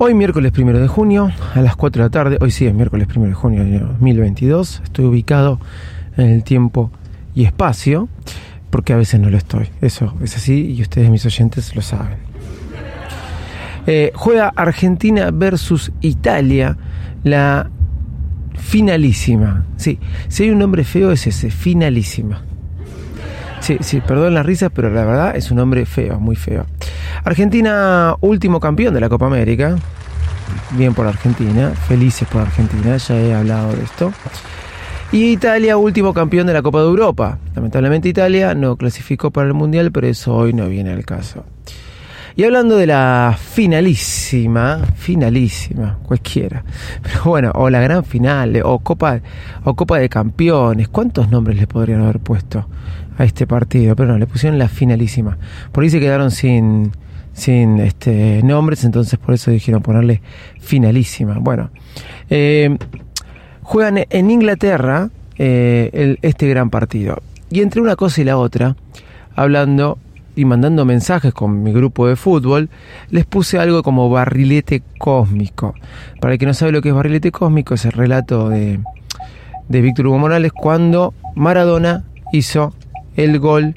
Hoy miércoles primero de junio a las 4 de la tarde, hoy sí es miércoles primero de junio de 2022, estoy ubicado en el tiempo y espacio, porque a veces no lo estoy, eso es así y ustedes mis oyentes lo saben. Eh, juega Argentina versus Italia, la finalísima. Sí, si hay un nombre feo es ese, finalísima. Sí, sí, perdón las risas, pero la verdad es un nombre feo, muy feo. Argentina, último campeón de la Copa América. Bien por Argentina, felices por Argentina, ya he hablado de esto. Y Italia, último campeón de la Copa de Europa. Lamentablemente Italia no clasificó para el Mundial, pero eso hoy no viene al caso. Y hablando de la finalísima, finalísima, cualquiera. Pero bueno, o la gran final, o Copa, o Copa de Campeones, ¿cuántos nombres le podrían haber puesto a este partido? Pero no, le pusieron la finalísima. Por ahí se quedaron sin, sin este, nombres, entonces por eso dijeron ponerle finalísima. Bueno, eh, juegan en Inglaterra eh, este gran partido. Y entre una cosa y la otra, hablando y mandando mensajes con mi grupo de fútbol, les puse algo como barrilete cósmico. Para el que no sabe lo que es barrilete cósmico, es el relato de, de Víctor Hugo Morales cuando Maradona hizo el gol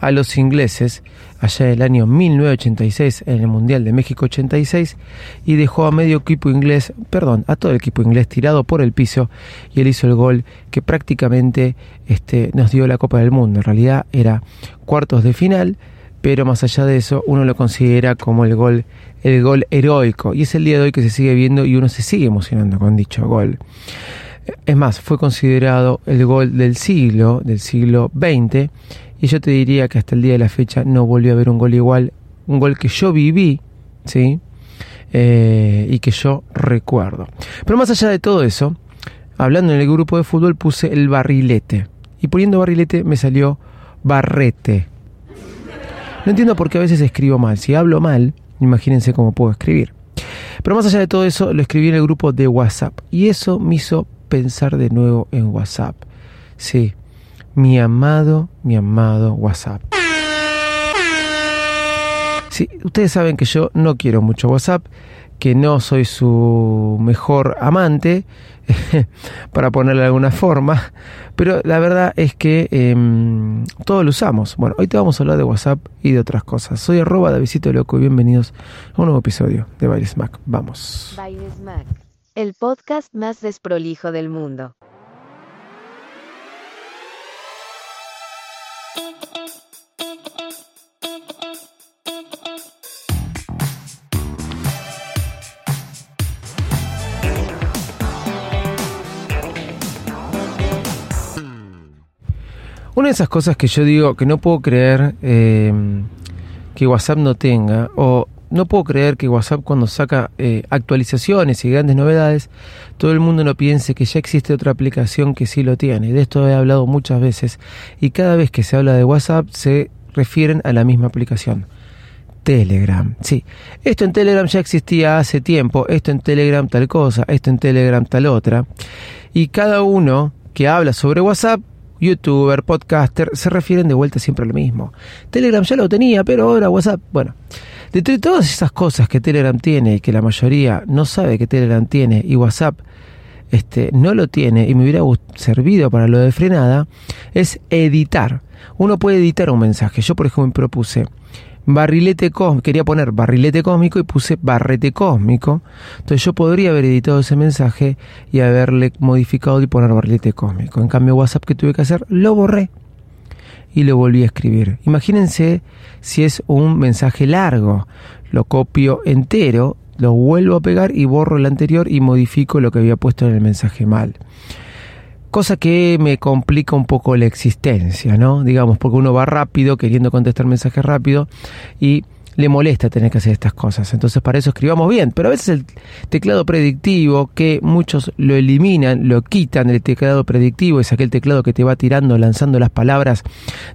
a los ingleses allá del año 1986 en el Mundial de México 86 y dejó a medio equipo inglés, perdón, a todo el equipo inglés tirado por el piso y él hizo el gol que prácticamente este, nos dio la Copa del Mundo. En realidad era cuartos de final pero más allá de eso uno lo considera como el gol el gol heroico y es el día de hoy que se sigue viendo y uno se sigue emocionando con dicho gol. Es más, fue considerado el gol del siglo, del siglo XX, y yo te diría que hasta el día de la fecha no volvió a haber un gol igual, un gol que yo viví, ¿sí? Eh, y que yo recuerdo. Pero más allá de todo eso, hablando en el grupo de fútbol puse el barrilete, y poniendo barrilete me salió barrete. No entiendo por qué a veces escribo mal. Si hablo mal, imagínense cómo puedo escribir. Pero más allá de todo eso, lo escribí en el grupo de WhatsApp. Y eso me hizo pensar de nuevo en WhatsApp. Sí, mi amado, mi amado WhatsApp. Sí, ustedes saben que yo no quiero mucho WhatsApp, que no soy su mejor amante, para ponerle alguna forma, pero la verdad es que eh, todos lo usamos. Bueno, hoy te vamos a hablar de WhatsApp y de otras cosas. Soy arroba de Visito Loco y bienvenidos a un nuevo episodio de Bailes Mac. Vamos. Mac, el podcast más desprolijo del mundo. Una de esas cosas que yo digo que no puedo creer eh, que WhatsApp no tenga, o no puedo creer que WhatsApp cuando saca eh, actualizaciones y grandes novedades, todo el mundo no piense que ya existe otra aplicación que sí lo tiene. De esto he hablado muchas veces y cada vez que se habla de WhatsApp se refieren a la misma aplicación. Telegram, sí. Esto en Telegram ya existía hace tiempo, esto en Telegram tal cosa, esto en Telegram tal otra. Y cada uno que habla sobre WhatsApp youtuber, podcaster, se refieren de vuelta siempre a lo mismo. Telegram ya lo tenía, pero ahora WhatsApp, bueno. De todas esas cosas que Telegram tiene y que la mayoría no sabe que Telegram tiene y WhatsApp este, no lo tiene y me hubiera servido para lo de frenada, es editar. Uno puede editar un mensaje. Yo, por ejemplo, propuse barrilete cósmico, quería poner barrilete cósmico y puse barrete cósmico. Entonces yo podría haber editado ese mensaje y haberle modificado y poner barrilete cósmico. En cambio WhatsApp que tuve que hacer, lo borré y lo volví a escribir. Imagínense si es un mensaje largo, lo copio entero, lo vuelvo a pegar y borro el anterior y modifico lo que había puesto en el mensaje mal cosa que me complica un poco la existencia, ¿no? Digamos, porque uno va rápido, queriendo contestar mensajes rápido, y le molesta tener que hacer estas cosas. Entonces para eso escribamos bien. Pero a veces el teclado predictivo, que muchos lo eliminan, lo quitan, el teclado predictivo es aquel teclado que te va tirando, lanzando las palabras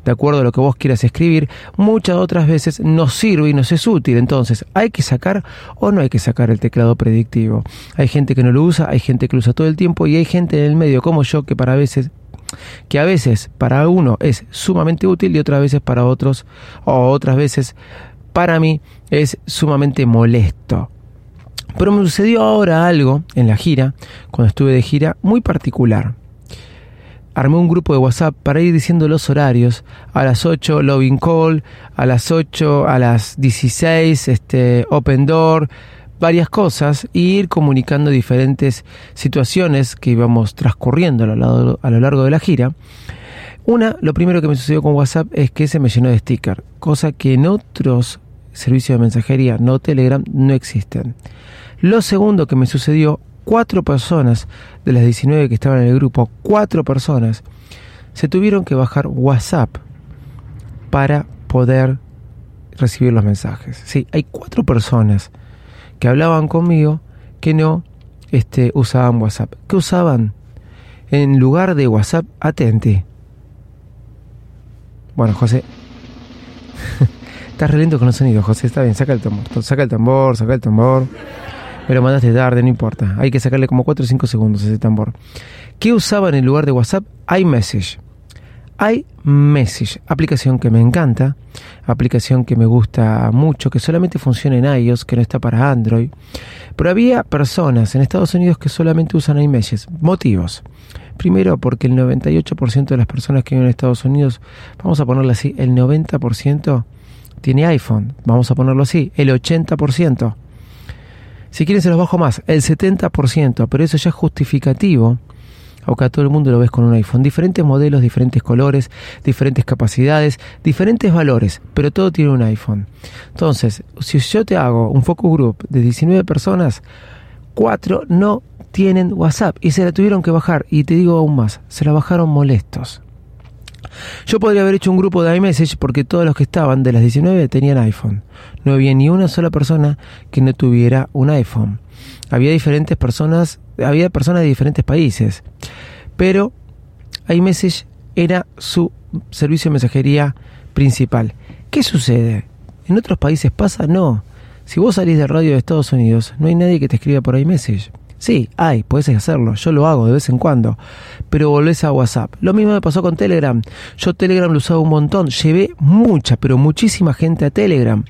de acuerdo a lo que vos quieras escribir, muchas otras veces no sirve y no es útil. Entonces, ¿hay que sacar o no hay que sacar el teclado predictivo? Hay gente que no lo usa, hay gente que lo usa todo el tiempo y hay gente en el medio como yo que para veces que a veces para uno es sumamente útil y otras veces para otros o otras veces para mí es sumamente molesto. Pero me sucedió ahora algo en la gira, cuando estuve de gira, muy particular. Armé un grupo de WhatsApp para ir diciendo los horarios. A las 8 Loving Call, a las 8, a las 16 este, Open Door, varias cosas e ir comunicando diferentes situaciones que íbamos transcurriendo a lo, a lo largo de la gira. Una, lo primero que me sucedió con WhatsApp es que se me llenó de sticker, cosa que en otros servicios de mensajería, no Telegram, no existen. Lo segundo que me sucedió, cuatro personas de las 19 que estaban en el grupo, cuatro personas, se tuvieron que bajar WhatsApp para poder recibir los mensajes. Sí, hay cuatro personas que hablaban conmigo que no este, usaban WhatsApp. ¿Qué usaban? En lugar de WhatsApp, atente. Bueno, José, Estás re lento con los sonidos, José. Está bien, saca el tambor. Saca el tambor, saca el tambor. Me lo mandaste tarde, no importa. Hay que sacarle como 4 o 5 segundos a ese tambor. ¿Qué usaban en lugar de WhatsApp? iMessage. iMessage, aplicación que me encanta, aplicación que me gusta mucho, que solamente funciona en iOS, que no está para Android. Pero había personas en Estados Unidos que solamente usan iMessage. Motivos. Primero, porque el 98% de las personas que viven en Estados Unidos, vamos a ponerle así, el 90% tiene iPhone, vamos a ponerlo así, el 80%. Si quieren se los bajo más, el 70%, pero eso ya es justificativo, aunque a todo el mundo lo ves con un iPhone. Diferentes modelos, diferentes colores, diferentes capacidades, diferentes valores, pero todo tiene un iPhone. Entonces, si yo te hago un focus group de 19 personas, 4 no tienen WhatsApp y se la tuvieron que bajar. Y te digo aún más, se la bajaron molestos. Yo podría haber hecho un grupo de iMessage porque todos los que estaban de las 19 tenían iPhone. No había ni una sola persona que no tuviera un iPhone. Había diferentes personas, había personas de diferentes países. Pero iMessage era su servicio de mensajería principal. ¿Qué sucede? ¿En otros países pasa? No. Si vos salís de radio de Estados Unidos, no hay nadie que te escriba por iMessage. Sí, hay, puedes hacerlo, yo lo hago de vez en cuando, pero volvés a WhatsApp. Lo mismo me pasó con Telegram. Yo Telegram lo usaba un montón, llevé mucha, pero muchísima gente a Telegram.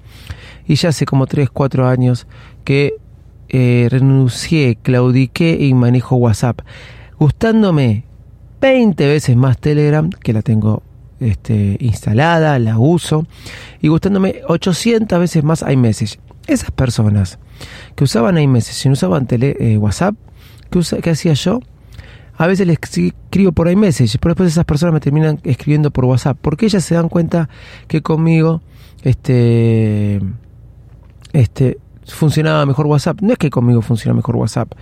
Y ya hace como 3, 4 años que eh, renuncié, claudiqué y manejo WhatsApp. Gustándome 20 veces más Telegram, que la tengo este, instalada, la uso, y gustándome 800 veces más iMessage. Esas personas que usaban iMessage no usaban tele, eh, WhatsApp, ¿qué, hacía yo? A veces les escribo por iMessage, pero después esas personas me terminan escribiendo por WhatsApp, porque ellas se dan cuenta que conmigo este, este, funcionaba mejor WhatsApp. No es que conmigo funciona mejor WhatsApp,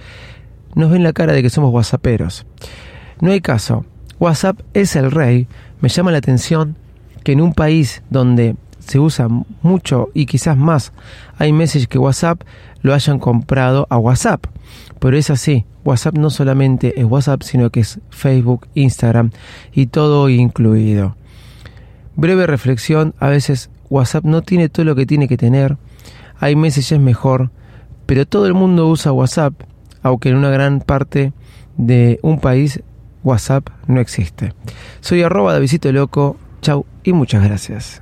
nos ven la cara de que somos WhatsApperos. No hay caso. WhatsApp es el rey. Me llama la atención que en un país donde se usa mucho y quizás más iMessage que WhatsApp, lo hayan comprado a WhatsApp. Pero es así, WhatsApp no solamente es WhatsApp, sino que es Facebook, Instagram y todo incluido. Breve reflexión, a veces WhatsApp no tiene todo lo que tiene que tener, iMessage es mejor, pero todo el mundo usa WhatsApp, aunque en una gran parte de un país WhatsApp no existe. Soy arroba de Visito Loco, chau y muchas gracias.